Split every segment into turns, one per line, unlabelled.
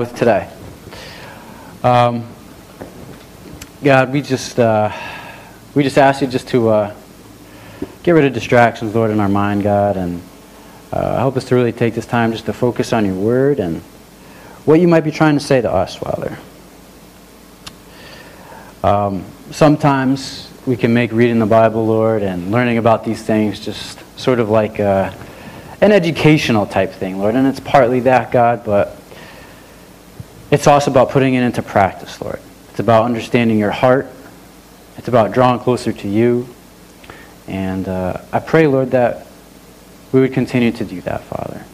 with today. Um, God, we just uh, we just ask you just to uh, get rid of distractions, Lord, in our mind, God, and uh, help us to really take this time just to focus on your word and what you might be trying to say to us, Father. Um, sometimes we can make reading the Bible, Lord, and learning about these things just sort of like uh, an educational type thing, Lord. And it's partly that, God, but it's also about putting it into practice, Lord. It's about understanding your heart. It's about drawing closer to you. And uh, I pray, Lord, that we would continue to do that, Father.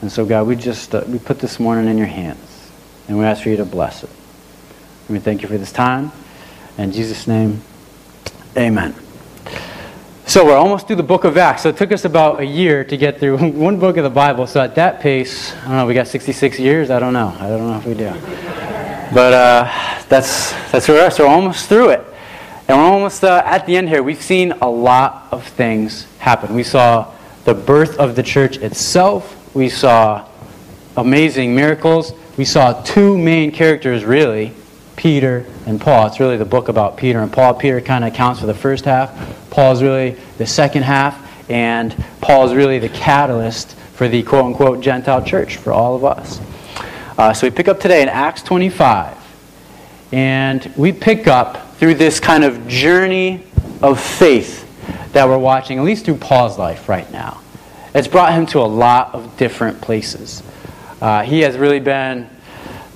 And so, God, we just uh, we put this morning in your hands, and we ask for you to bless it. And we thank you for this time. In Jesus' name, amen. So we're almost through the book of Acts. So it took us about a year to get through one book of the Bible. So at that pace, I don't know, we got 66 years? I don't know. I don't know if we do. But uh, that's, that's where we are. So we're almost through it. And we're almost uh, at the end here. We've seen a lot of things happen. We saw the birth of the church itself. We saw amazing miracles. We saw two main characters, really Peter and Paul. It's really the book about Peter and Paul. Peter kind of accounts for the first half. Paul's really the second half. And Paul is really the catalyst for the quote unquote Gentile church for all of us. Uh, so we pick up today in Acts 25. And we pick up through this kind of journey of faith that we're watching, at least through Paul's life right now. It's brought him to a lot of different places. Uh, he has really been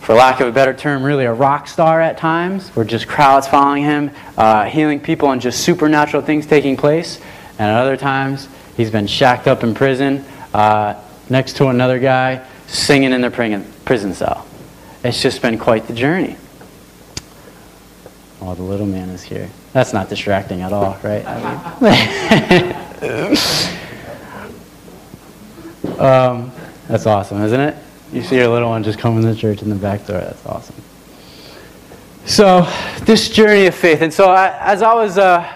for lack of a better term, really a rock star at times, where just crowds following him, uh, healing people, and just supernatural things taking place. And at other times, he's been shacked up in prison uh, next to another guy singing in the prison cell. It's just been quite the journey. Oh, the little man is here. That's not distracting at all, right? um, that's awesome, isn't it? You see your little one just coming to church in the back door. That's awesome. So, this journey of faith. And so, I, as I was uh,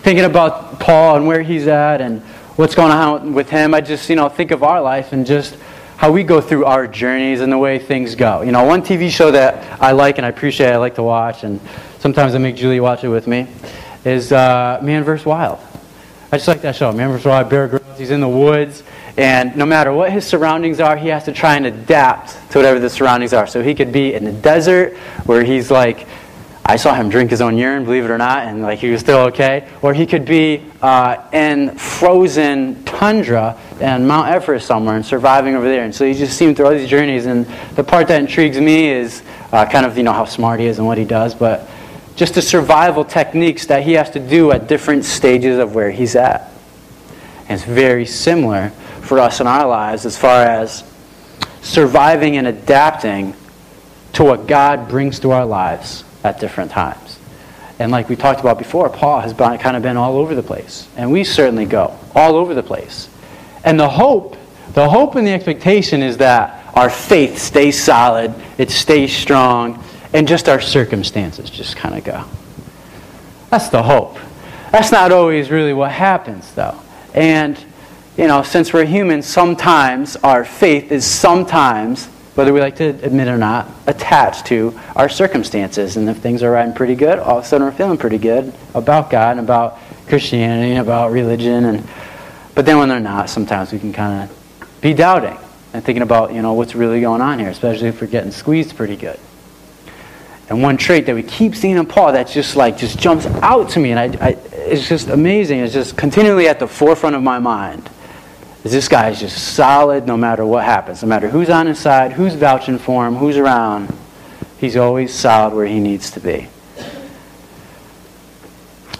thinking about Paul and where he's at and what's going on with him, I just, you know, think of our life and just how we go through our journeys and the way things go. You know, one TV show that I like and I appreciate, I like to watch, and sometimes I make Julie watch it with me, is uh, Man vs. Wild. I just like that show. Man vs. Wild, Bear Grylls, he's in the woods and no matter what his surroundings are, he has to try and adapt to whatever the surroundings are. So he could be in the desert where he's like, I saw him drink his own urine, believe it or not, and like he was still okay. Or he could be uh, in frozen tundra and Mount Everest somewhere and surviving over there. And so you just see him through all these journeys. And the part that intrigues me is uh, kind of you know how smart he is and what he does, but just the survival techniques that he has to do at different stages of where he's at. And it's very similar for us in our lives as far as surviving and adapting to what God brings to our lives at different times. And like we talked about before, Paul has been, kind of been all over the place. And we certainly go all over the place. And the hope, the hope and the expectation is that our faith stays solid, it stays strong, and just our circumstances just kind of go. That's the hope. That's not always really what happens, though. And you know, since we're human, sometimes our faith is sometimes, whether we like to admit it or not, attached to our circumstances. And if things are riding pretty good, all of a sudden we're feeling pretty good about God and about Christianity and about religion. And, but then when they're not, sometimes we can kind of be doubting and thinking about, you know, what's really going on here, especially if we're getting squeezed pretty good. And one trait that we keep seeing in Paul that just like just jumps out to me, and I, I, it's just amazing. It's just continually at the forefront of my mind is this guy is just solid no matter what happens. No matter who's on his side, who's vouching for him, who's around, he's always solid where he needs to be.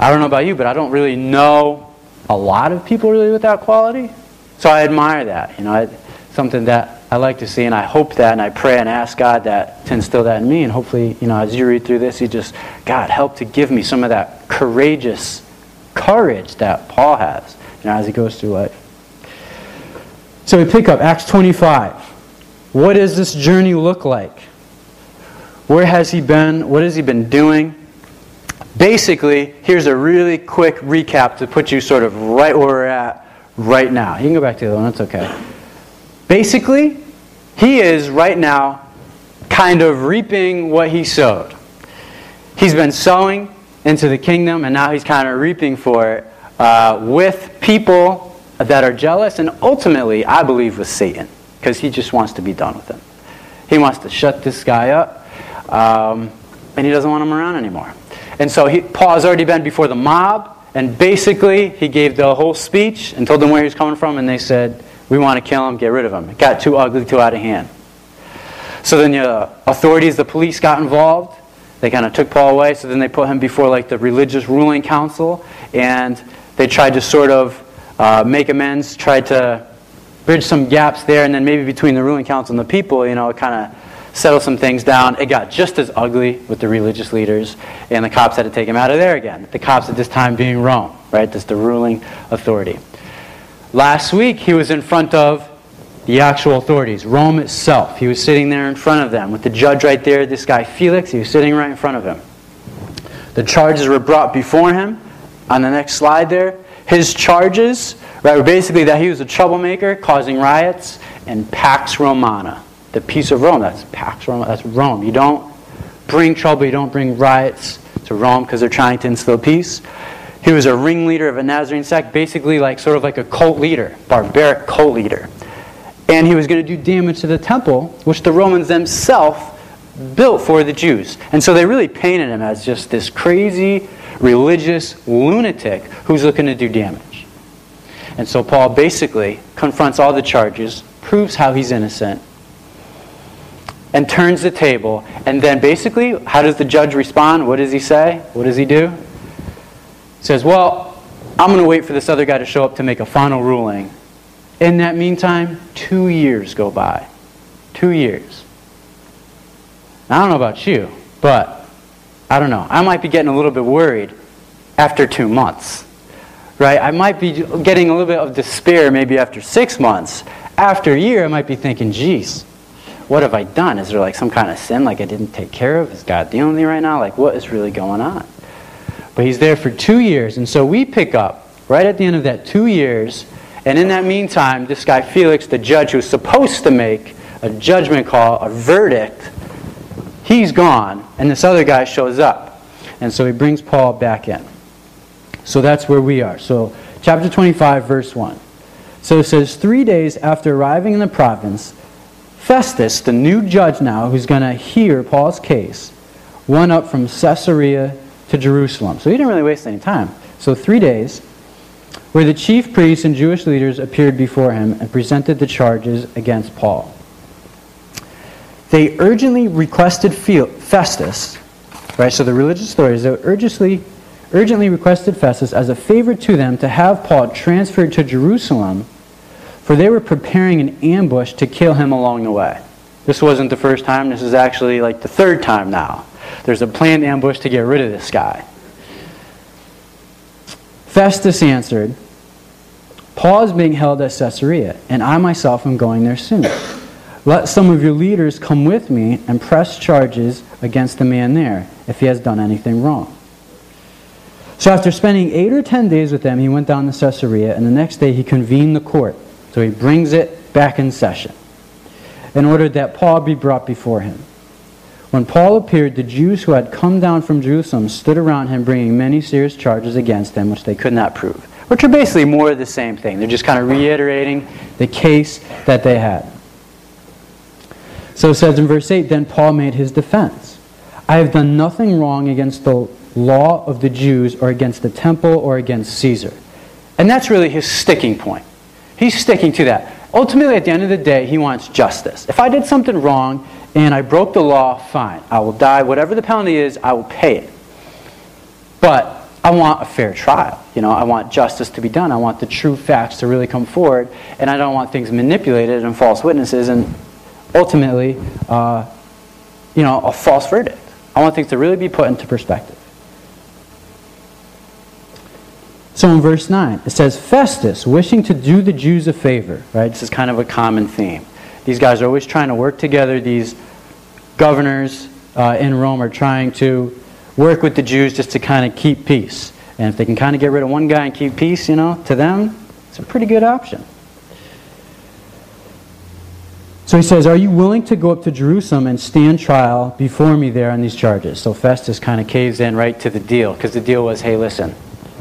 I don't know about you, but I don't really know a lot of people really with that quality. So I admire that. You know, I, something that I like to see, and I hope that, and I pray and ask God that to instill that in me. And hopefully, you know, as you read through this, you just, God, help to give me some of that courageous courage that Paul has, you know, as he goes through life. So we pick up Acts 25. What does this journey look like? Where has he been? What has he been doing? Basically, here's a really quick recap to put you sort of right where we're at right now. You can go back to the other one, that's okay. Basically, he is right now kind of reaping what he sowed. He's been sowing into the kingdom, and now he's kind of reaping for it uh, with people that are jealous, and ultimately, I believe, with Satan, because he just wants to be done with him. He wants to shut this guy up, um, and he doesn't want him around anymore. And so he, Paul has already been before the mob, and basically, he gave the whole speech and told them where he was coming from, and they said, We want to kill him, get rid of him. It got too ugly, too out of hand. So then the authorities, the police got involved. They kind of took Paul away, so then they put him before like the religious ruling council, and they tried to sort of uh, make amends, try to bridge some gaps there, and then maybe between the ruling council and the people, you know, kind of settle some things down. It got just as ugly with the religious leaders, and the cops had to take him out of there again. The cops at this time being Rome, right? That's the ruling authority. Last week, he was in front of the actual authorities, Rome itself. He was sitting there in front of them with the judge right there, this guy Felix, he was sitting right in front of him. The charges were brought before him. On the next slide there, his charges right, were basically that he was a troublemaker, causing riots, and Pax Romana the peace of Rome. That's Pax Rome. That's Rome. You don't bring trouble. You don't bring riots to Rome because they're trying to instill peace. He was a ringleader of a Nazarene sect, basically like sort of like a cult leader, barbaric cult leader. And he was going to do damage to the temple, which the Romans themselves built for the Jews. And so they really painted him as just this crazy religious lunatic who's looking to do damage. And so Paul basically confronts all the charges, proves how he's innocent, and turns the table. And then basically, how does the judge respond? What does he say? What does he do? He says, Well, I'm going to wait for this other guy to show up to make a final ruling. In that meantime, two years go by. Two years. I don't know about you, but I don't know. I might be getting a little bit worried after two months. Right? I might be getting a little bit of despair maybe after six months. After a year, I might be thinking, geez, what have I done? Is there like some kind of sin like I didn't take care of? Is God dealing with me right now? Like what is really going on? But he's there for two years. And so we pick up right at the end of that two years. And in that meantime, this guy Felix, the judge who's supposed to make a judgment call, a verdict, he's gone. And this other guy shows up. And so he brings Paul back in. So that's where we are. So chapter 25, verse 1. So it says, Three days after arriving in the province, Festus, the new judge now, who's going to hear Paul's case, went up from Caesarea to Jerusalem. So he didn't really waste any time. So three days, where the chief priests and Jewish leaders appeared before him and presented the charges against Paul. They urgently requested Festus, right? So the religious authorities, they urgently, urgently requested Festus as a favor to them to have Paul transferred to Jerusalem for they were preparing an ambush to kill him along the way. This wasn't the first time, this is actually like the third time now. There's a planned ambush to get rid of this guy. Festus answered, Paul is being held at Caesarea, and I myself am going there soon. Let some of your leaders come with me and press charges against the man there if he has done anything wrong. So after spending eight or ten days with them, he went down to Caesarea, and the next day he convened the court. So he brings it back in session and ordered that Paul be brought before him. When Paul appeared, the Jews who had come down from Jerusalem stood around him, bringing many serious charges against him, which they could not prove, which are basically more of the same thing. They're just kind of reiterating the case that they had. So it says in verse 8 Then Paul made his defense I have done nothing wrong against the law of the Jews, or against the temple, or against Caesar. And that's really his sticking point. He's sticking to that. Ultimately, at the end of the day, he wants justice. If I did something wrong and I broke the law, fine. I will die. Whatever the penalty is, I will pay it. But I want a fair trial. You know, I want justice to be done. I want the true facts to really come forward, and I don't want things manipulated and false witnesses and ultimately, uh, you know, a false verdict. I want things to really be put into perspective. So in verse 9, it says, Festus, wishing to do the Jews a favor, right? This is kind of a common theme. These guys are always trying to work together. These governors uh, in Rome are trying to work with the Jews just to kind of keep peace. And if they can kind of get rid of one guy and keep peace, you know, to them, it's a pretty good option. So he says, Are you willing to go up to Jerusalem and stand trial before me there on these charges? So Festus kind of caves in right to the deal because the deal was, Hey, listen,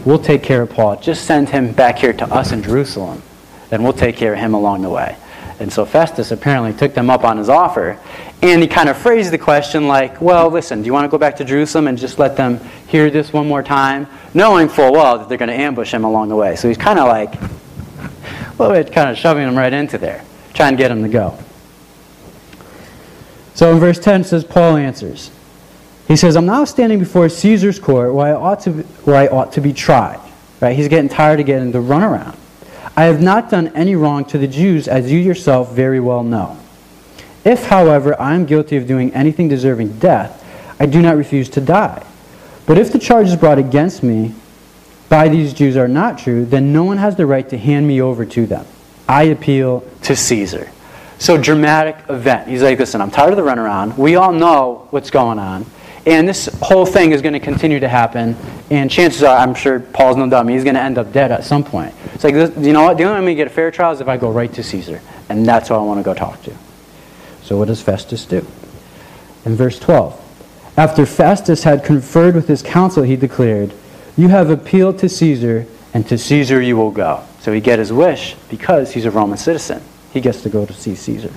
we'll take care of Paul. Just send him back here to us in Jerusalem, and we'll take care of him along the way. And so Festus apparently took them up on his offer. And he kind of phrased the question like, well, listen, do you want to go back to Jerusalem and just let them hear this one more time? Knowing full well that they're going to ambush him along the way. So he's kind of like, well, it's kind of shoving him right into there, trying to get him to go. So in verse 10 says, Paul answers. He says, I'm now standing before Caesar's court where I ought to be, where I ought to be tried. Right? He's getting tired of getting the runaround. I have not done any wrong to the Jews, as you yourself very well know. If, however, I am guilty of doing anything deserving death, I do not refuse to die. But if the charges brought against me by these Jews are not true, then no one has the right to hand me over to them. I appeal to Caesar. So, dramatic event. He's like, listen, I'm tired of the runaround. We all know what's going on. And this whole thing is going to continue to happen. And chances are, I'm sure Paul's no dummy, he's going to end up dead at some point. It's like, you know what? The only way I'm going to get a fair trial is if I go right to Caesar. And that's who I want to go talk to. So what does Festus do? In verse 12, after Festus had conferred with his council, he declared, You have appealed to Caesar, and to Caesar you will go. So he get his wish because he's a Roman citizen. He gets to go to see Caesar.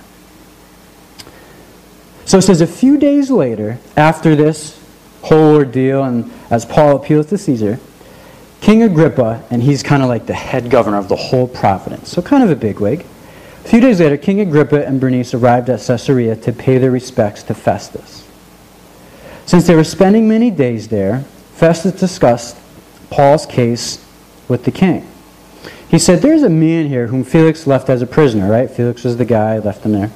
So it says a few days later, after this whole ordeal, and as Paul appeals to Caesar, King Agrippa, and he's kind of like the head governor of the whole province, so kind of a bigwig. A few days later, King Agrippa and Bernice arrived at Caesarea to pay their respects to Festus. Since they were spending many days there, Festus discussed Paul's case with the king. He said, There's a man here whom Felix left as a prisoner, right? Felix was the guy, left him there.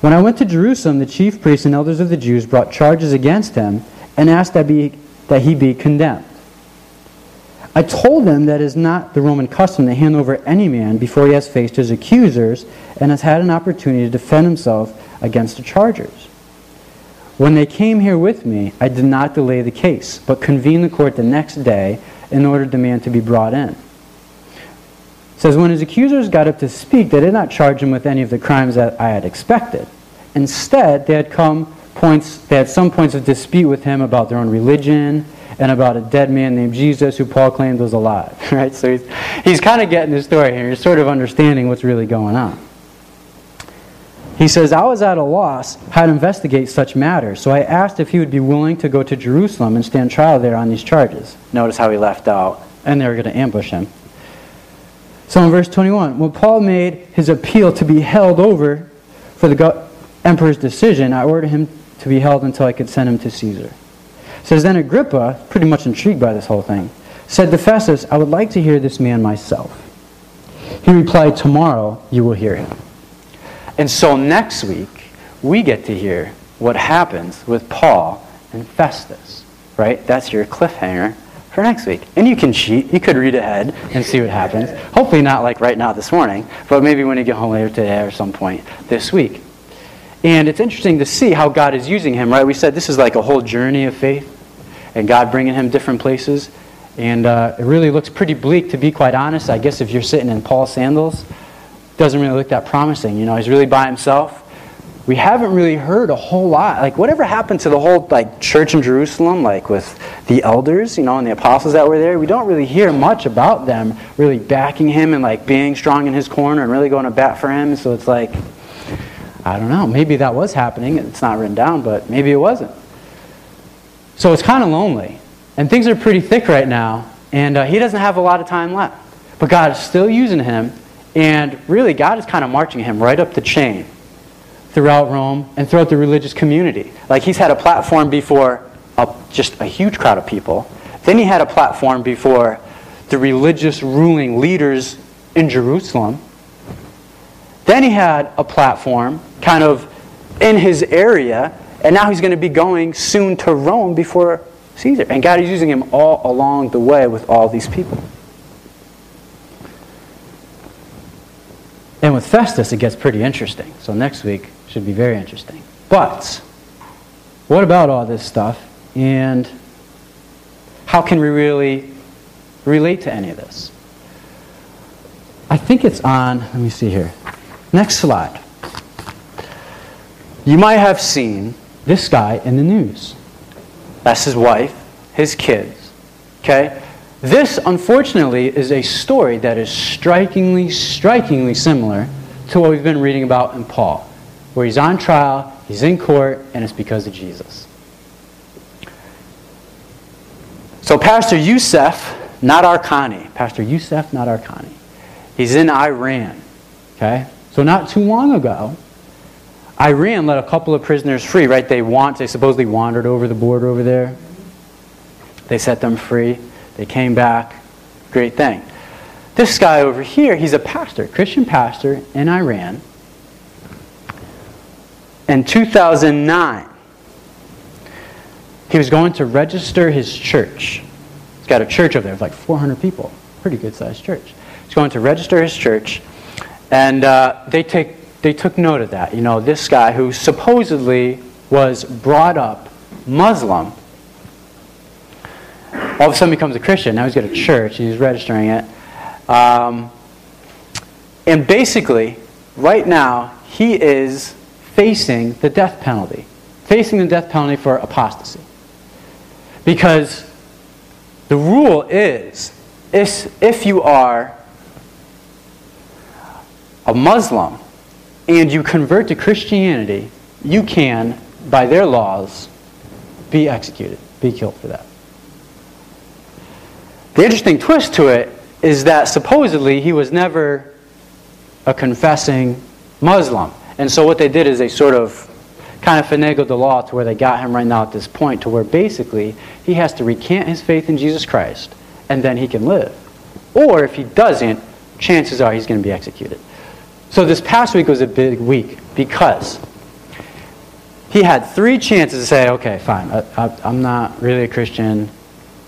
When I went to Jerusalem, the chief priests and elders of the Jews brought charges against him and asked that, be, that he be condemned. I told them that it is not the Roman custom to hand over any man before he has faced his accusers and has had an opportunity to defend himself against the chargers. When they came here with me, I did not delay the case, but convened the court the next day in order the man to be brought in. Says, When his accusers got up to speak, they did not charge him with any of the crimes that I had expected. Instead, they had come points they had some points of dispute with him about their own religion and about a dead man named Jesus who Paul claimed was alive. Right? So he's, he's kind of getting the story here. He's sort of understanding what's really going on. He says, I was at a loss how to investigate such matters, so I asked if he would be willing to go to Jerusalem and stand trial there on these charges. Notice how he left out, and they were going to ambush him. So in verse 21, when Paul made his appeal to be held over for the emperor's decision, I ordered him to be held until I could send him to Caesar. Says then Agrippa, pretty much intrigued by this whole thing, said to Festus, I would like to hear this man myself. He replied, Tomorrow you will hear him. And so next week, we get to hear what happens with Paul and Festus, right? That's your cliffhanger for next week. And you can cheat. You could read ahead and see what happens. Hopefully not like right now this morning, but maybe when you get home later today or some point this week. And it's interesting to see how God is using him, right? We said this is like a whole journey of faith, and God bringing him different places. And uh, it really looks pretty bleak, to be quite honest. I guess if you're sitting in Paul's sandals, doesn't really look that promising. You know, he's really by himself. We haven't really heard a whole lot. Like, whatever happened to the whole like church in Jerusalem, like with the elders, you know, and the apostles that were there? We don't really hear much about them really backing him and like being strong in his corner and really going to bat for him. So it's like, I don't know. Maybe that was happening. It's not written down, but maybe it wasn't. So it's kind of lonely. And things are pretty thick right now. And uh, he doesn't have a lot of time left. But God is still using him. And really, God is kind of marching him right up the chain throughout Rome and throughout the religious community. Like he's had a platform before a, just a huge crowd of people. Then he had a platform before the religious ruling leaders in Jerusalem. Then he had a platform kind of in his area, and now he's going to be going soon to Rome before Caesar. And God is using him all along the way with all these people. And with Festus, it gets pretty interesting. So next week should be very interesting. But what about all this stuff? And how can we really relate to any of this? I think it's on, let me see here. Next slide. You might have seen this guy in the news. That's his wife, his kids. Okay? This, unfortunately, is a story that is strikingly, strikingly similar to what we've been reading about in Paul, where he's on trial, he's in court, and it's because of Jesus. So, Pastor Youssef, Nadarkhani, Pastor Youssef, Nadarkhani, he's in Iran. Okay? So, not too long ago, Iran let a couple of prisoners free, right? They want, they supposedly wandered over the border over there. They set them free. They came back. Great thing. This guy over here, he's a pastor, Christian pastor in Iran. In 2009, he was going to register his church. He's got a church over there, of like 400 people. Pretty good sized church. He's going to register his church, and uh, they take they took note of that. You know, this guy who supposedly was brought up Muslim, all of a sudden becomes a Christian. Now he's got a church, and he's registering it. Um, and basically, right now, he is facing the death penalty, facing the death penalty for apostasy. Because the rule is if, if you are a Muslim, and you convert to Christianity, you can, by their laws, be executed, be killed for that. The interesting twist to it is that supposedly he was never a confessing Muslim. And so what they did is they sort of kind of finagled the law to where they got him right now at this point to where basically he has to recant his faith in Jesus Christ and then he can live. Or if he doesn't, chances are he's going to be executed. So this past week was a big week because he had three chances to say, okay, fine, I, am not really a Christian.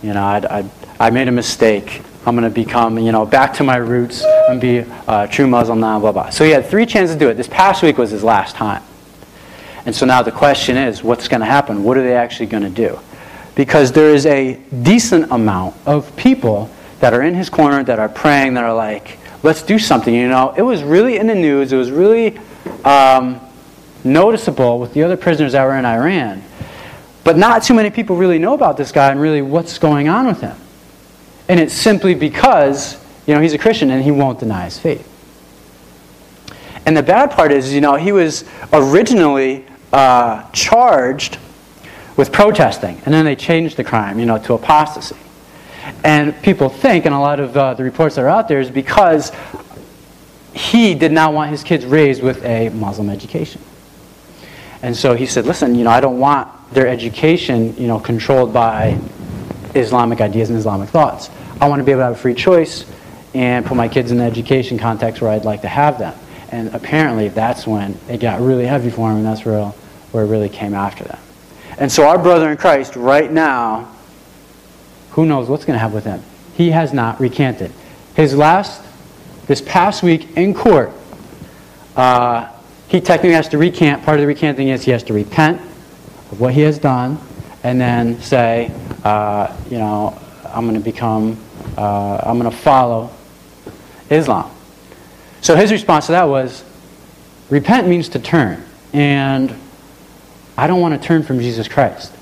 You know, I, I, I made a mistake. I'm going to become, you know, back to my roots and be a true Muslim now, blah, blah. So he had three chances to do it. This past week was his last time. And so now the question is, what's going to happen? What are they actually going to do? Because there is a decent amount of people that are in his corner that are praying, that are like, let's do something. You know, it was really in the news. It was really um, noticeable with the other prisoners that were in Iran. But not too many people really know about this guy and really what's going on with him. And it's simply because, you know, he's a Christian and he won't deny his faith. And the bad part is, you know, he was originally uh, charged with protesting, and then they changed the crime, you know, to apostasy. And people think, and a lot of uh, the reports that are out there, is because he did not want his kids raised with a Muslim education. And so he said, listen, you know, I don't want their education, you know, controlled by Islamic ideas and Islamic thoughts. I want to be able to have a free choice and put my kids in the education context where I'd like to have them. And apparently that's when it got really heavy for him, and that's where, where it really came after them. And so our brother in Christ right now who knows what's going to happen with him? He has not recanted. His last, this past week in court, uh, he technically has to recant. Part of the recanting is he has to repent of what he has done and then say, uh, you know, I'm going to become, uh, I'm going to follow Islam. So his response to that was, repent means to turn. And I don't want to turn from Jesus Christ.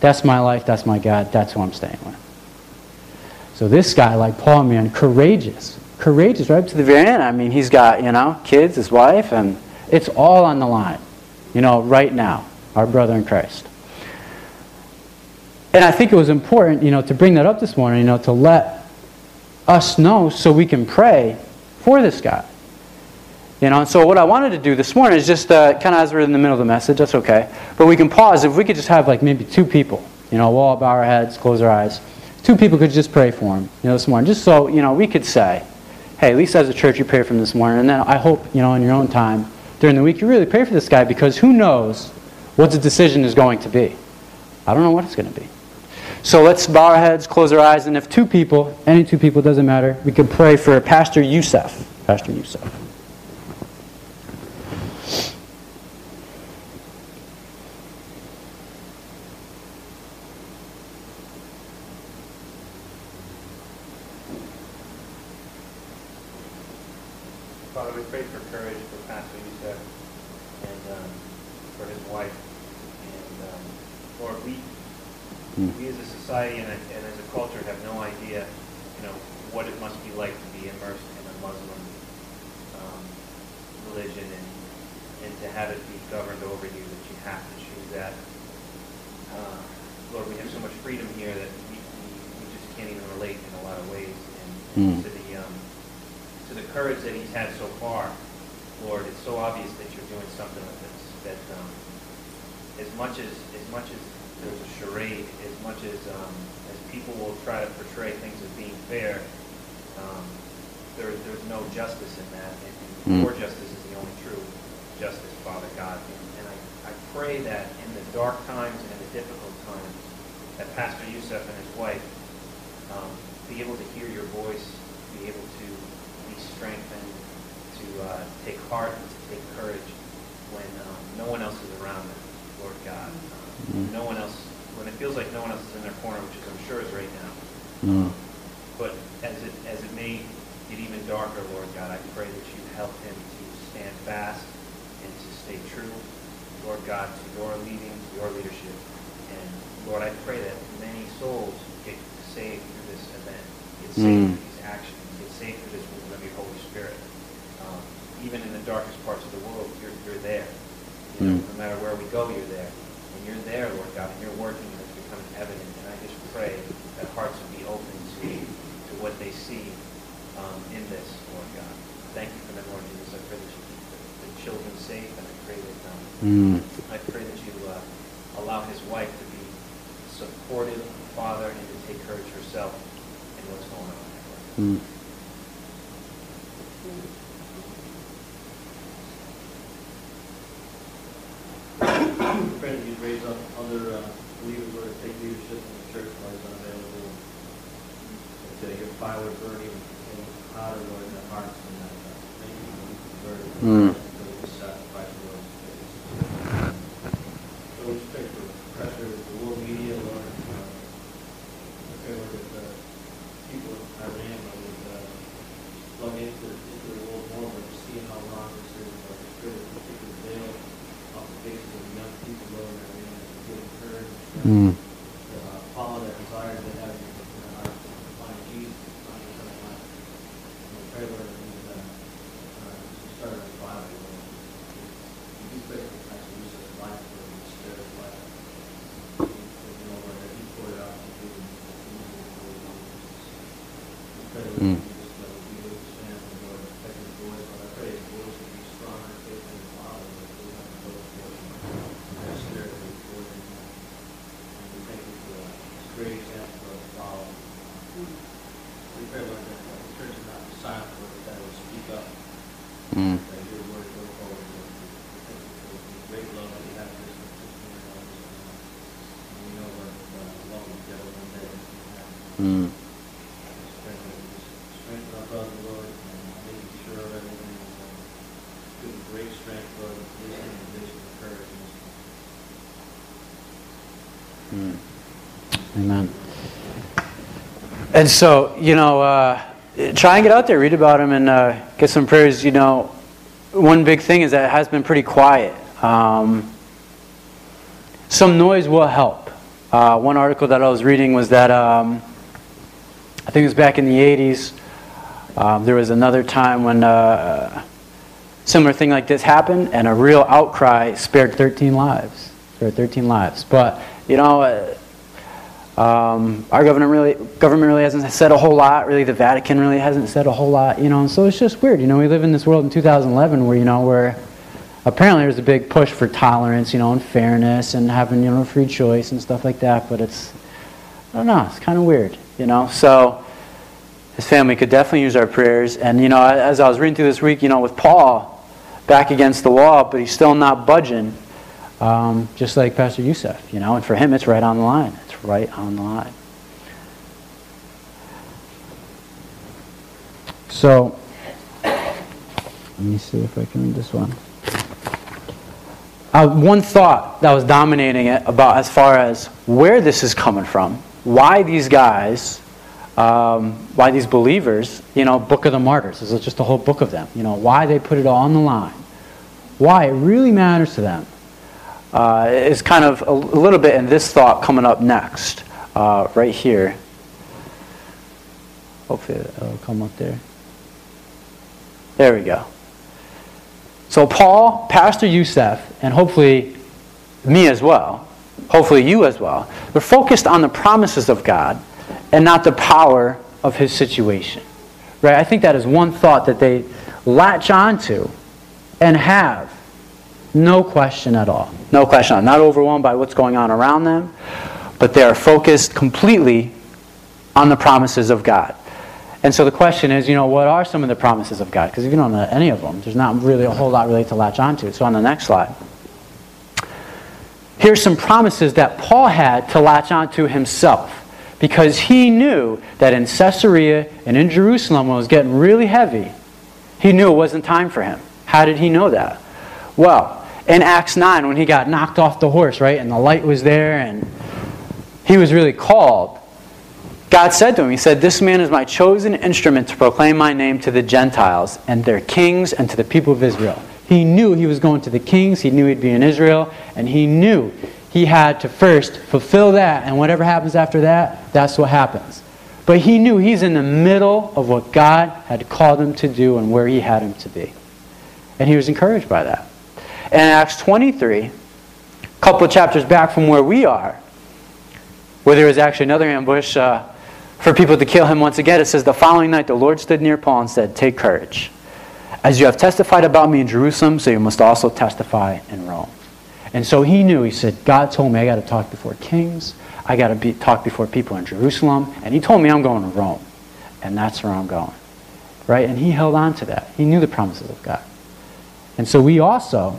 That's my life, that's my God, that's who I'm staying with. So this guy, like Paul, man, courageous. Courageous right up to the very end. I mean, he's got, you know, kids, his wife, and it's all on the line, you know, right now, our brother in Christ. And I think it was important, you know, to bring that up this morning, you know, to let us know so we can pray for this guy. You know, and so what I wanted to do this morning is just uh, kind of as we're in the middle of the message, that's okay. But we can pause. If we could just have like maybe two people, you know, we'll all bow our heads, close our eyes. Two people could just pray for him, you know, this morning. Just so, you know, we could say, hey, at least as a church you pray for him this morning. And then I hope, you know, in your own time during the week you really pray for this guy because who knows what the decision is going to be. I don't know what it's going to be. So let's bow our heads, close our eyes, and if two people, any two people, doesn't matter, we could pray for Pastor Youssef. Pastor Youssef.
for his wife. And um, Lord, we, mm. we as a society and, a, and as a culture have no idea, you know, what it must be like to be immersed in a Muslim um, religion and, and to have it be governed over you, that you have to choose that. Uh, Lord, we have so much freedom here that we, we, we just can't even relate in a lot of ways. And, mm. to the um, to the courage that he's had so far, Lord, it's so obvious that you're doing something with this. That um, as much as as much as there's a charade, as much as um, as people will try to portray things as being fair, um, there, there's no justice in that, and, and mm. your justice is the only true justice, Father God. And, and I, I pray that in the dark times and in the difficult times, that Pastor Youssef and his wife um, be able to hear your voice, be able to be strengthened, to uh, take heart and to take courage when um, no one else is around them, Lord God. Um, mm. No one else, when it feels like no one else is in their corner, which I'm sure is right now. Mm. But as it as it may get even darker, Lord God, I pray that you help him to stand fast and to stay true, Lord God, to your leading, to your leadership. And Lord, I pray that many souls get saved through this event, get saved mm. through these actions, get saved through this movement of your Holy Spirit even in the darkest parts of the world, you're, you're there. You know, mm. No matter where we go, you're there. And you're there, Lord God, and you're working, and it's becoming evident. And I just pray that hearts would be open to, to what they see um, in this, Lord God. Thank you for that, Lord Jesus. I pray that you keep the, the children safe, and I pray that um, mm. I pray that you uh, allow his wife to be supportive father and to take courage herself in what's going on. Mm.
Pray that you raise up other uh, believers who are take leadership in the church it's unavailable. To your fire burning and hotter, Lord, in their hearts and that uh, thank you for the burden. Mm. For the sacrifice of those days. So we just pray for pressure, the world media, Lord. Uh, I pray, Lord, that uh, people in Iran would uh, plug into, into the world more, but see how wrong this is. Lord, I pray that you take the veil off the faces of young people, Lord, and to get encouraged. Mm. To uh, follow their desires they have in their hearts to find Jesus, find eternal life. And we pray, Lord, that we uh, uh, start a revival, Lord. We do pray for Pastor Yusuf's life, Lord, and spare his life. You know, Lord, that he poured it out to you and we pray, Lord, mm.
And so, you know, uh, try and get out there, read about him, and uh, get some prayers. You know, one big thing is that it has been pretty quiet. Um, some noise will help. Uh, one article that I was reading was that um, I think it was back in the 80s. Um, there was another time when uh, similar thing like this happened, and a real outcry spared 13 lives. Spared 13 lives. But you know uh, um, our government really, government really hasn't said a whole lot. Really, the Vatican really hasn't said a whole lot. You know, and so it's just weird. You know, we live in this world in 2011 where you know where apparently there's a big push for tolerance, you know, and fairness and having you know free choice and stuff like that. But it's I don't know. It's kind of weird. You know, so his family could definitely use our prayers. And you know, as I was reading through this week, you know, with Paul back against the wall, but he's still not budging. Um, just like Pastor Youssef, you know, and for him it's right on the line It's right on the line. So, let me see if I can read this one. Uh, one thought that was dominating it about as far as where this is coming from, why these guys, um, why these believers, you know, Book of the Martyrs, is just a whole book of them, you know, why they put it all on the line, why it really matters to them. uh, is kind of a, a, little bit in this thought coming up next, uh, right here. Hopefully it'll come up there. There we go. So Paul, Pastor Youssef, and hopefully me as well, hopefully you as well, they're focused on the promises of God and not the power of his situation. Right? I think that is one thought that they latch onto and have no question at all. No question. I'm not overwhelmed by what's going on around them, but they are focused completely on the promises of God. And so the question is, you know, what are some of the promises of God? Because if you don't know any of them, there's not really a whole lot really to latch onto. So on the next slide, here's some promises that Paul had to latch onto himself. Because he knew that in Caesarea and in Jerusalem, when it was getting really heavy, he knew it wasn't time for him. How did he know that? Well, in Acts 9 when he got knocked off the horse, right? And the light was there and he was really called. God said to him, He said, This man is my chosen instrument to proclaim my name to the Gentiles and their kings and to the people of Israel. He knew he was going to the kings, he knew he'd be in Israel, and he knew he had to first fulfill that, and whatever happens after that, that's what happens. But he knew he's in the middle of what God had called him to do and where he had him to be. And he was encouraged by that. And in Acts 23, a couple of chapters back from where we are, where there was actually another ambush uh, for people to kill him once again, it says, The following night the Lord stood near Paul and said, Take courage. As you have testified about me in Jerusalem, so you must also testify in Rome. And so he knew, he said, God told me I got to talk before kings, I got to be, talk before people in Jerusalem, and he told me I'm going to Rome. And that's where I'm going. Right? And he held on to that. He knew the promises of God. And so we also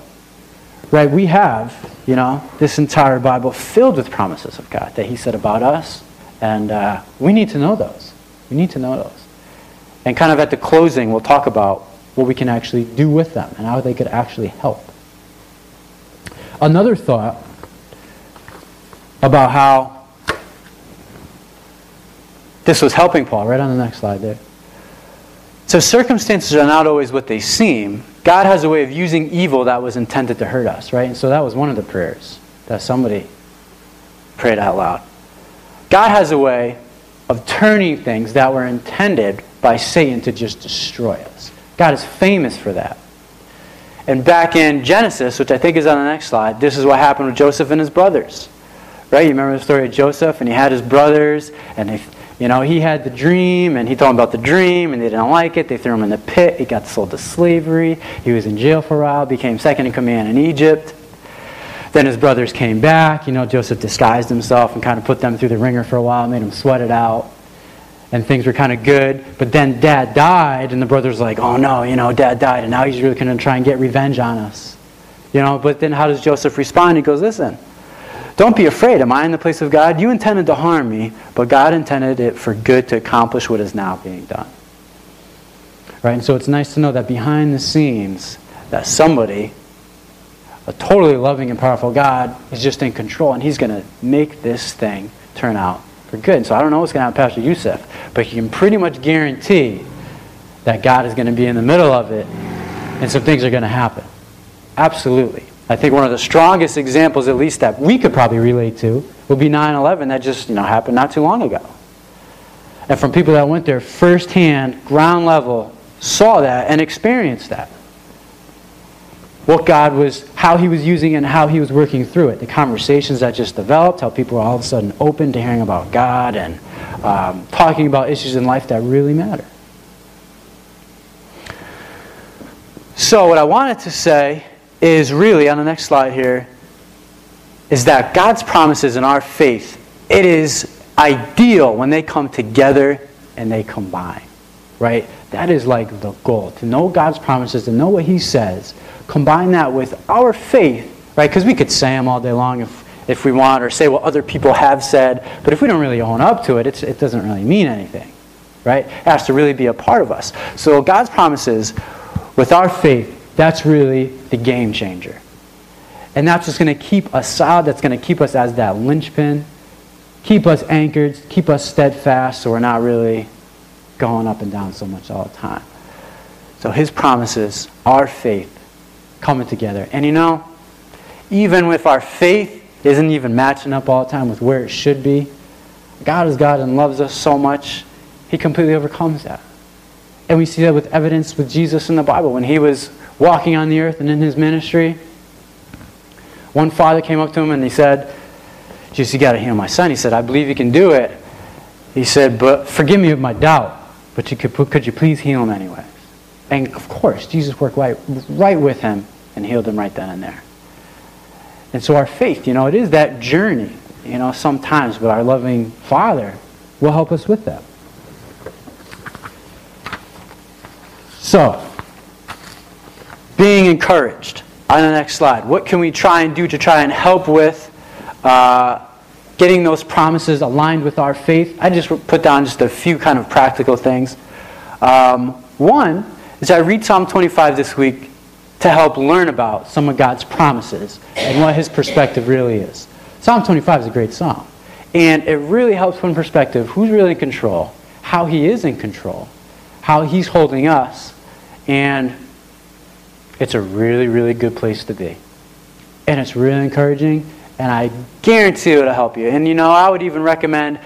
Right? We have, you know, this entire Bible filled with promises of God that He said about us. And uh, we need to know those. We need to know those. And kind of at the closing, we'll talk about what we can actually do with them and how they could actually help. Another thought about how this was helping Paul, right on the next slide there. So circumstances are not always what they seem, God has a way of using evil that was intended to hurt us, right? And so that was one of the prayers that somebody prayed out loud. God has a way of turning things that were intended by Satan to just destroy us. God is famous for that. And back in Genesis, which I think is on the next slide, this is what happened with Joseph and his brothers. Right? You remember the story of Joseph, and he had his brothers, and they you know, he had the dream, and he told them about the dream, and they didn't like it. They threw him in the pit. He got sold to slavery. He was in jail for a while, became second in command in Egypt. Then his brothers came back. You know, Joseph disguised himself and kind of put them through the ringer for a while, made them sweat it out. And things were kind of good. But then dad died, and the brothers like, oh no, you know, dad died, and now he's really going to try and get revenge on us. You know, but then how does Joseph respond? He goes, listen, don't be afraid. Am I in the place of God? You intended to harm me, but God intended it for good to accomplish what is now being done. Right? And so it's nice to know that behind the scenes, that somebody, a totally loving and powerful God, is just in control, and He's going to make this thing turn out for good. So I don't know what's going to happen, Pastor Youssef, but you can pretty much guarantee that God is going to be in the middle of it, and some things are going to happen. Absolutely. I think one of the strongest examples, at least that we could probably relate to, would be 9/11 that just you know happened not too long ago. And from people that went there firsthand, ground level, saw that and experienced that. What God was, how He was using it and how He was working through it. The conversations that just developed, how people were all of a sudden open to hearing about God and um, talking about issues in life that really matter. So, what I wanted to say is really, on the next slide here, is that God's promises and our faith, it is ideal when they come together and they combine. Right? That is like the goal. To know God's promises, to know what He says, combine that with our faith, right? Because we could say them all day long if, if we want, or say what other people have said, but if we don't really own up to it, it doesn't really mean anything. Right? It has to really be a part of us. So God's promises with our faith that's really the game changer. And that's just going to keep us solid. That's going to keep us as that linchpin, keep us anchored, keep us steadfast so we're not really going up and down so much all the time. So his promises, our faith, coming together. And you know, even if our faith isn't even matching up all the time with where it should be, God is God and loves us so much, He completely overcomes that. And we see that with evidence with Jesus in the Bible. When He was walking on the earth and in His ministry, one father came up to Him and he said, Jesus, you got to heal my son. He said, I believe you can do it. He said, but forgive me of my doubt, but you could, could you please heal him anyway? And of course, Jesus worked right, right with him and healed him right then and there. And so our faith, you know, it is that journey, you know, sometimes, but our loving Father will help us with that. So, being encouraged. On the next slide, what can we try and do to try and help with uh, getting those promises aligned with our faith? I just put down just a few kind of practical things. Um, one is I read Psalm 25 this week to help learn about some of God's promises and what His perspective really is. Psalm 25 is a great psalm. And it really helps put in perspective who's really in control, how He is in control, how He's holding us, and it's a really, really good place to be. And it's really encouraging, and I guarantee it'll help you. And you know, I would even recommend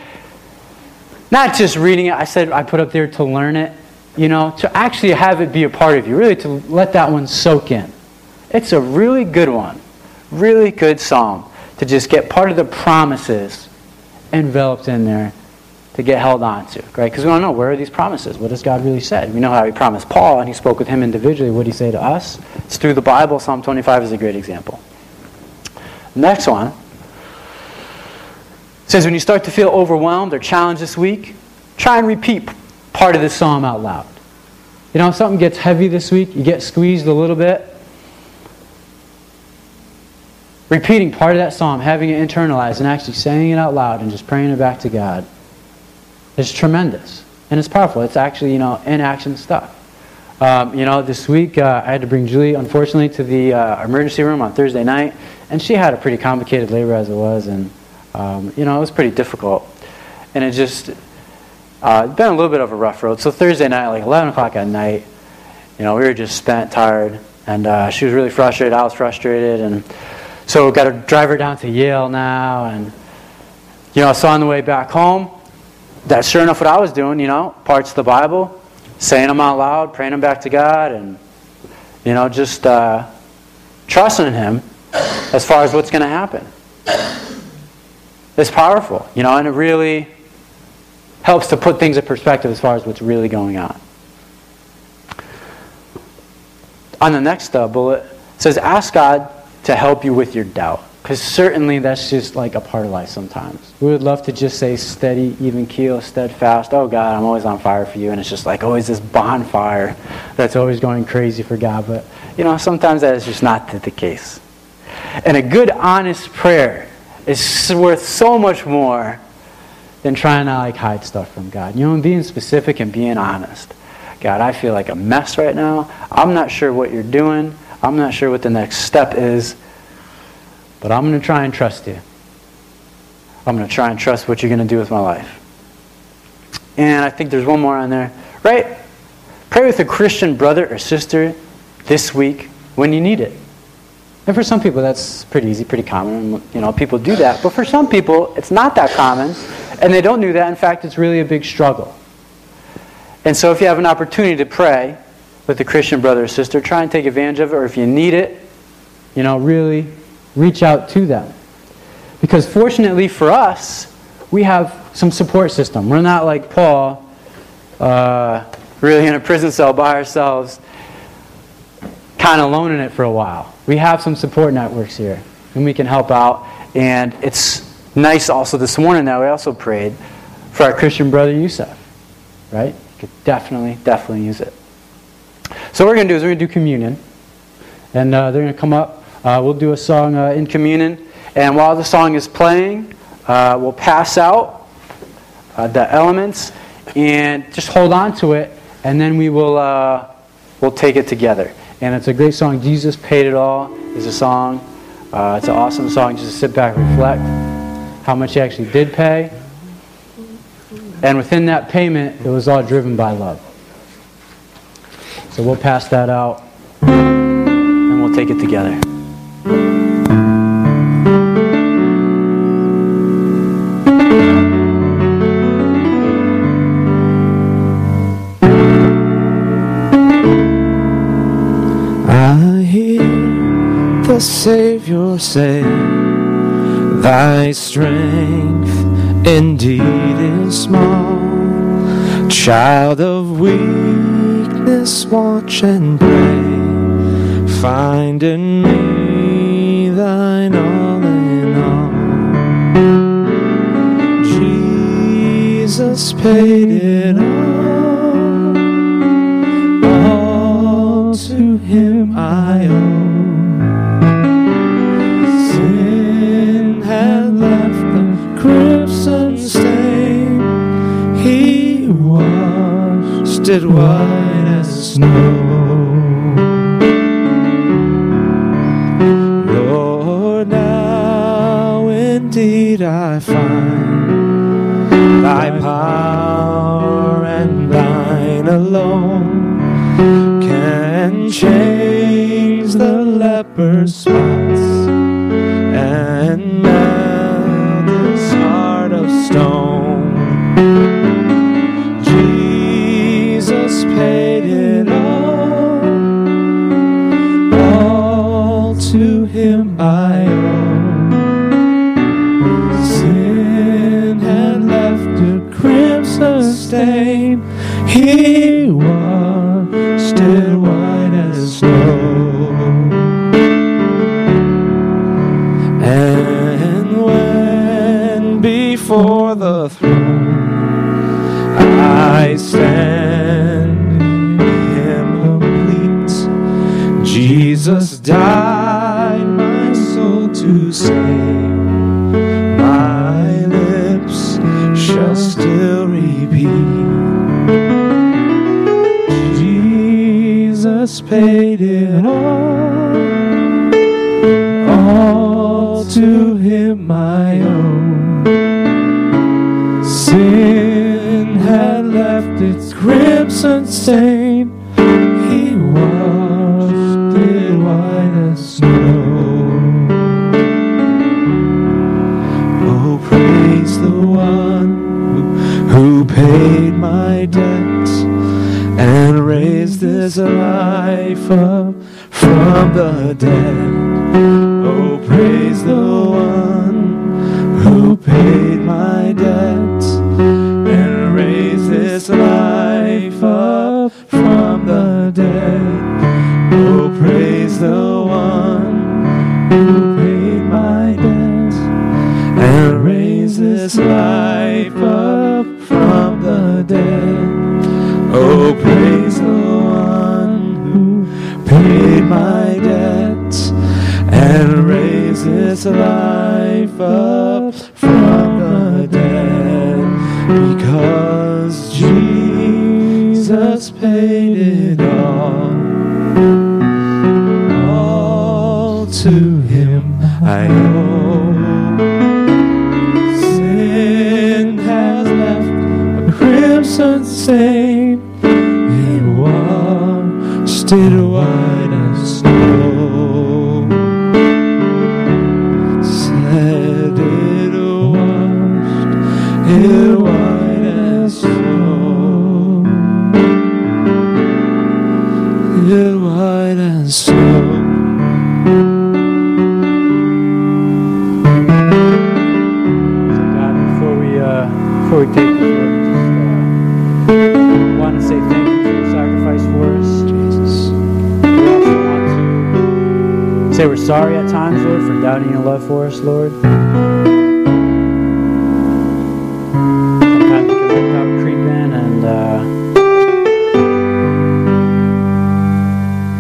not just reading it, I said I put up there to learn it, you know, to actually have it be a part of you, really to let that one soak in. It's a really good one, really good psalm to just get part of the promises enveloped in there to get held on to, right? Because we want to know where are these promises? What has God really said? We know how He promised Paul, and He spoke with him individually. What did He say to us? It's through the Bible. Psalm 25 is a great example. Next one says when you start to feel overwhelmed or challenged this week, try and repeat part of this psalm out loud. You know, if something gets heavy this week, you get squeezed a little bit. Repeating part of that psalm, having it internalized, and actually saying it out loud and just praying it back to God is tremendous. And it's powerful. It's actually, you know, in action stuff. Um, you know, this week uh, I had to bring Julie, unfortunately, to the uh, emergency room on Thursday night, and she had a pretty complicated labor as it was, and, um, you know, it was pretty difficult. And it just, uh, it's been a little bit of a rough road. So Thursday night, like 11 o'clock at night, you know, we were just spent, tired, and uh, she was really frustrated. I was frustrated, and so we got to drive her down to Yale now, and, you know, so on the way back home, that's sure enough what I was doing, you know, parts of the Bible, saying them out loud, praying them back to God, and, you know, just uh, trusting Him as far as what's going to happen. It's powerful, you know, and it really helps to put things in perspective as far as what's really going on. On the next uh, bullet, it says, Ask God to help you with your doubt. Because certainly that's just like a part of life sometimes. We would love to just say steady, even keel, steadfast. Oh God, I'm always on fire for you. And it's just like always this bonfire that's always going crazy for God. But, you know, sometimes that is just not the case. And a good, honest prayer is worth so much more than trying to like hide stuff from God. You know, and being specific and being honest. God, I feel like a mess right now. I'm not sure what you're doing. I'm not sure what the next step is. But I'm going to try and trust you. I'm going to try and trust what you're going to do with my life. And I think there's one more on there. Right? Pray with a Christian brother or sister this week when you need it. And for some people, that's pretty easy, pretty common. You know, people do that. But for some people, it's not that common, and they don't do that. In fact, it's really a big struggle. And so, if you have an opportunity to pray with a Christian brother or sister, try and take advantage of it. Or if you need it, you know, really reach out to them. Because fortunately for us, we have some support system. We're not like Paul, uh, really in a prison cell by ourselves, kind of alone in it for a while. We have some support networks here, and we can help out. And it's nice also this morning that we also prayed for our Christian brother Youcef, right? You could definitely, definitely use it. So what we're going to do is we're going to do communion. And uh, they're going to come up uh, we'll do a song uh, in communion. And while the song is playing, uh, we'll pass out uh, the elements and just hold on to it, and then we will uh, we'll take it together. And it's a great song. Jesus Paid It All is a song. It's an awesome song. Just sit back, reflect how much he actually did pay. And within that payment, it was all driven by love. So we'll pass that out and we'll take it together. I hear
the Savior say Thy strength indeed is small. Child of weakness, watch and pray. Find in me thine all in all. Jesus paid it all. All to him I owe. Washed white as snow. Lord, now indeed I find thy power and thine alone can change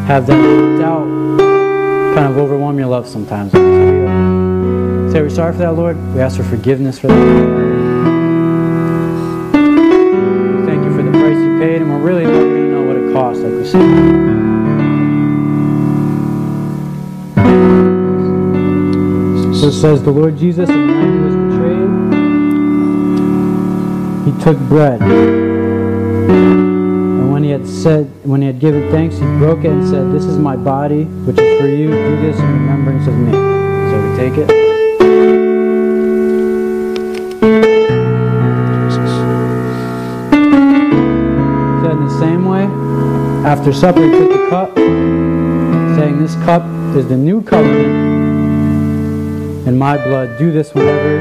have that doubt kind of overwhelm your love sometimes. Say we're sorry for that, Lord. We ask for forgiveness for that. Thank you for the price you paid, and we're really not going to know what it cost, like we said. So it says, the Lord Jesus, on the night he was betrayed, he took bread. Had said, when he had given thanks, he broke it and said, This is my body, which is for you. Do this in remembrance of me. So we take it. In the same way, after supper he took the cup, saying, This cup is the new covenant in my blood. Do this whenever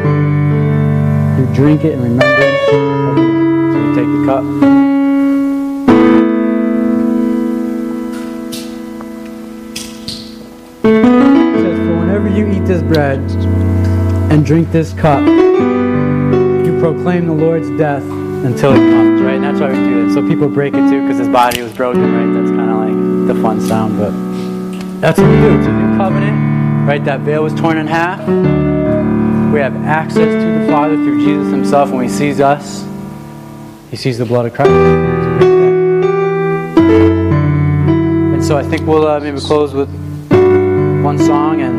you drink it in remembrance of me. So we take the cup. Bread and drink this cup, you proclaim the Lord's death until he comes, right? And that's why we do it. So people break it too because his body was broken, right? That's kind of like the fun sound, but that's what we do. It's a new covenant, right? That veil was torn in half. We have access to the Father through Jesus himself. When he sees us, he sees the blood of Christ. And so I think we'll uh, maybe close with one song and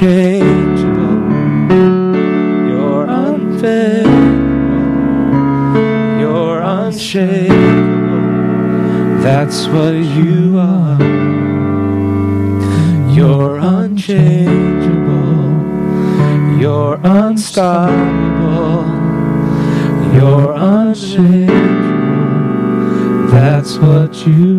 unchangeable. You're unfailable. You're unshakable. That's what you are. You're unchangeable. You're unstoppable. You're unshakable. That's what you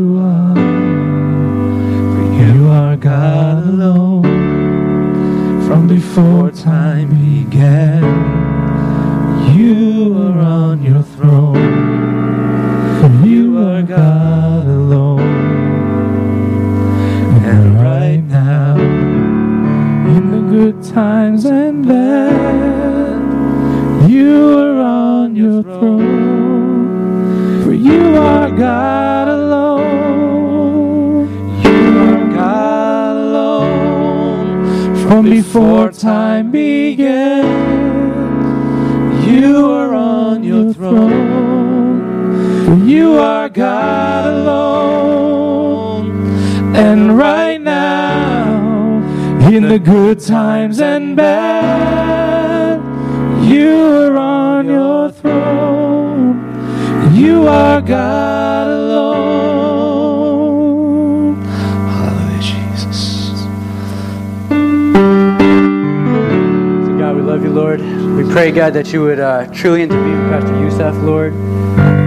Lord. We pray, God, that you would uh, truly intervene with Pastor Youcef, Lord.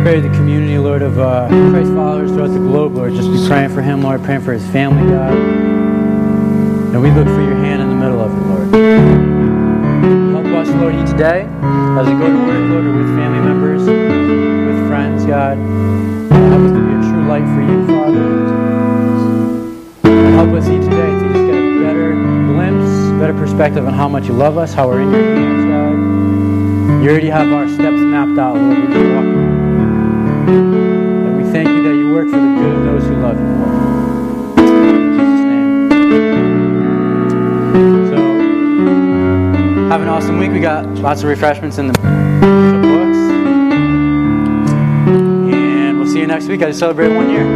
Pray the community, Lord, of uh, Christ followers throughout the globe, Lord. Just be praying for him, Lord, praying for his family, God. And we look for your hand in the middle of it, Lord. Help us, Lord, each day as we go to work, Lord, or with family members, with friends, God. Help us to be a true light for you, Father. Help us each day better perspective on how much you love us, how we're in your hands, God. You already have our steps mapped out, Lord. We're just walking. And we thank you that you work for the good of those who love you, Lord. In Jesus' name. So, have an awesome week. We got lots of refreshments in the books. And we'll see you next week. I just celebrate one year.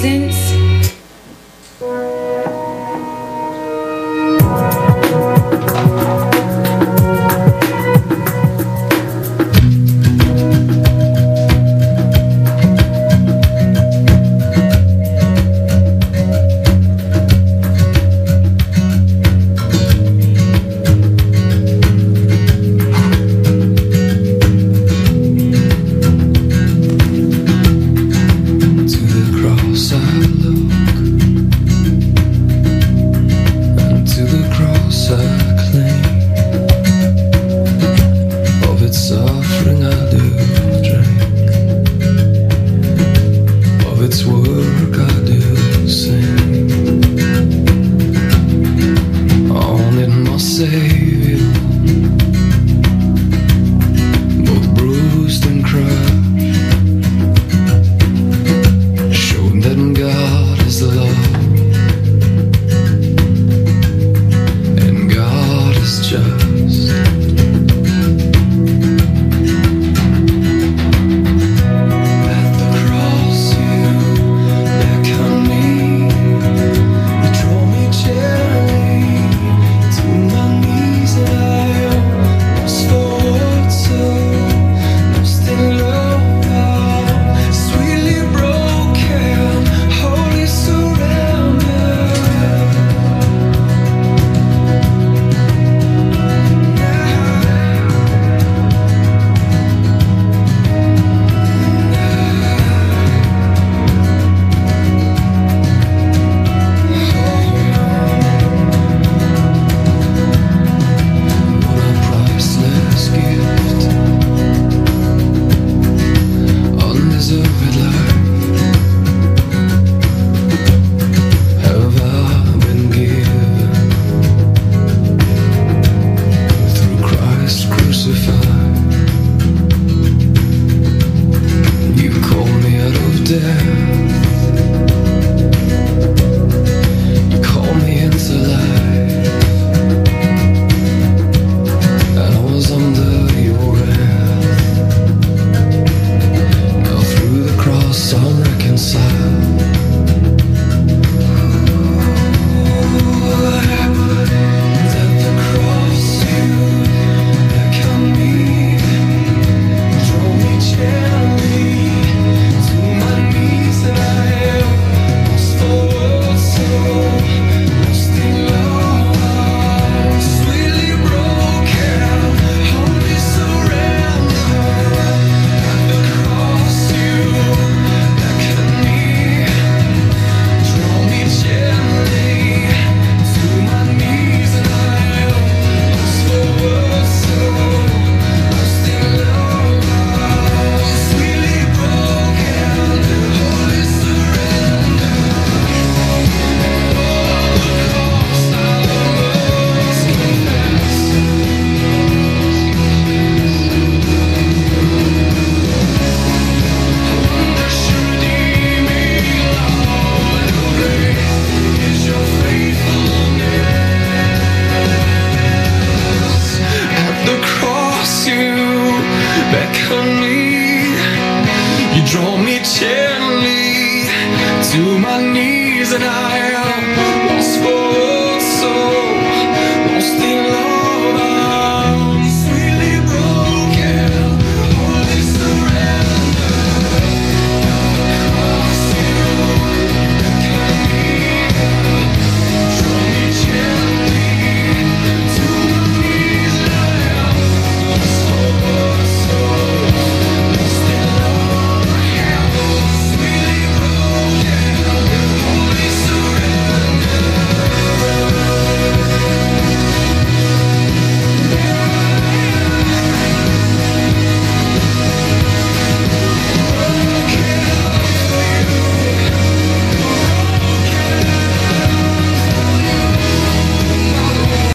Presence.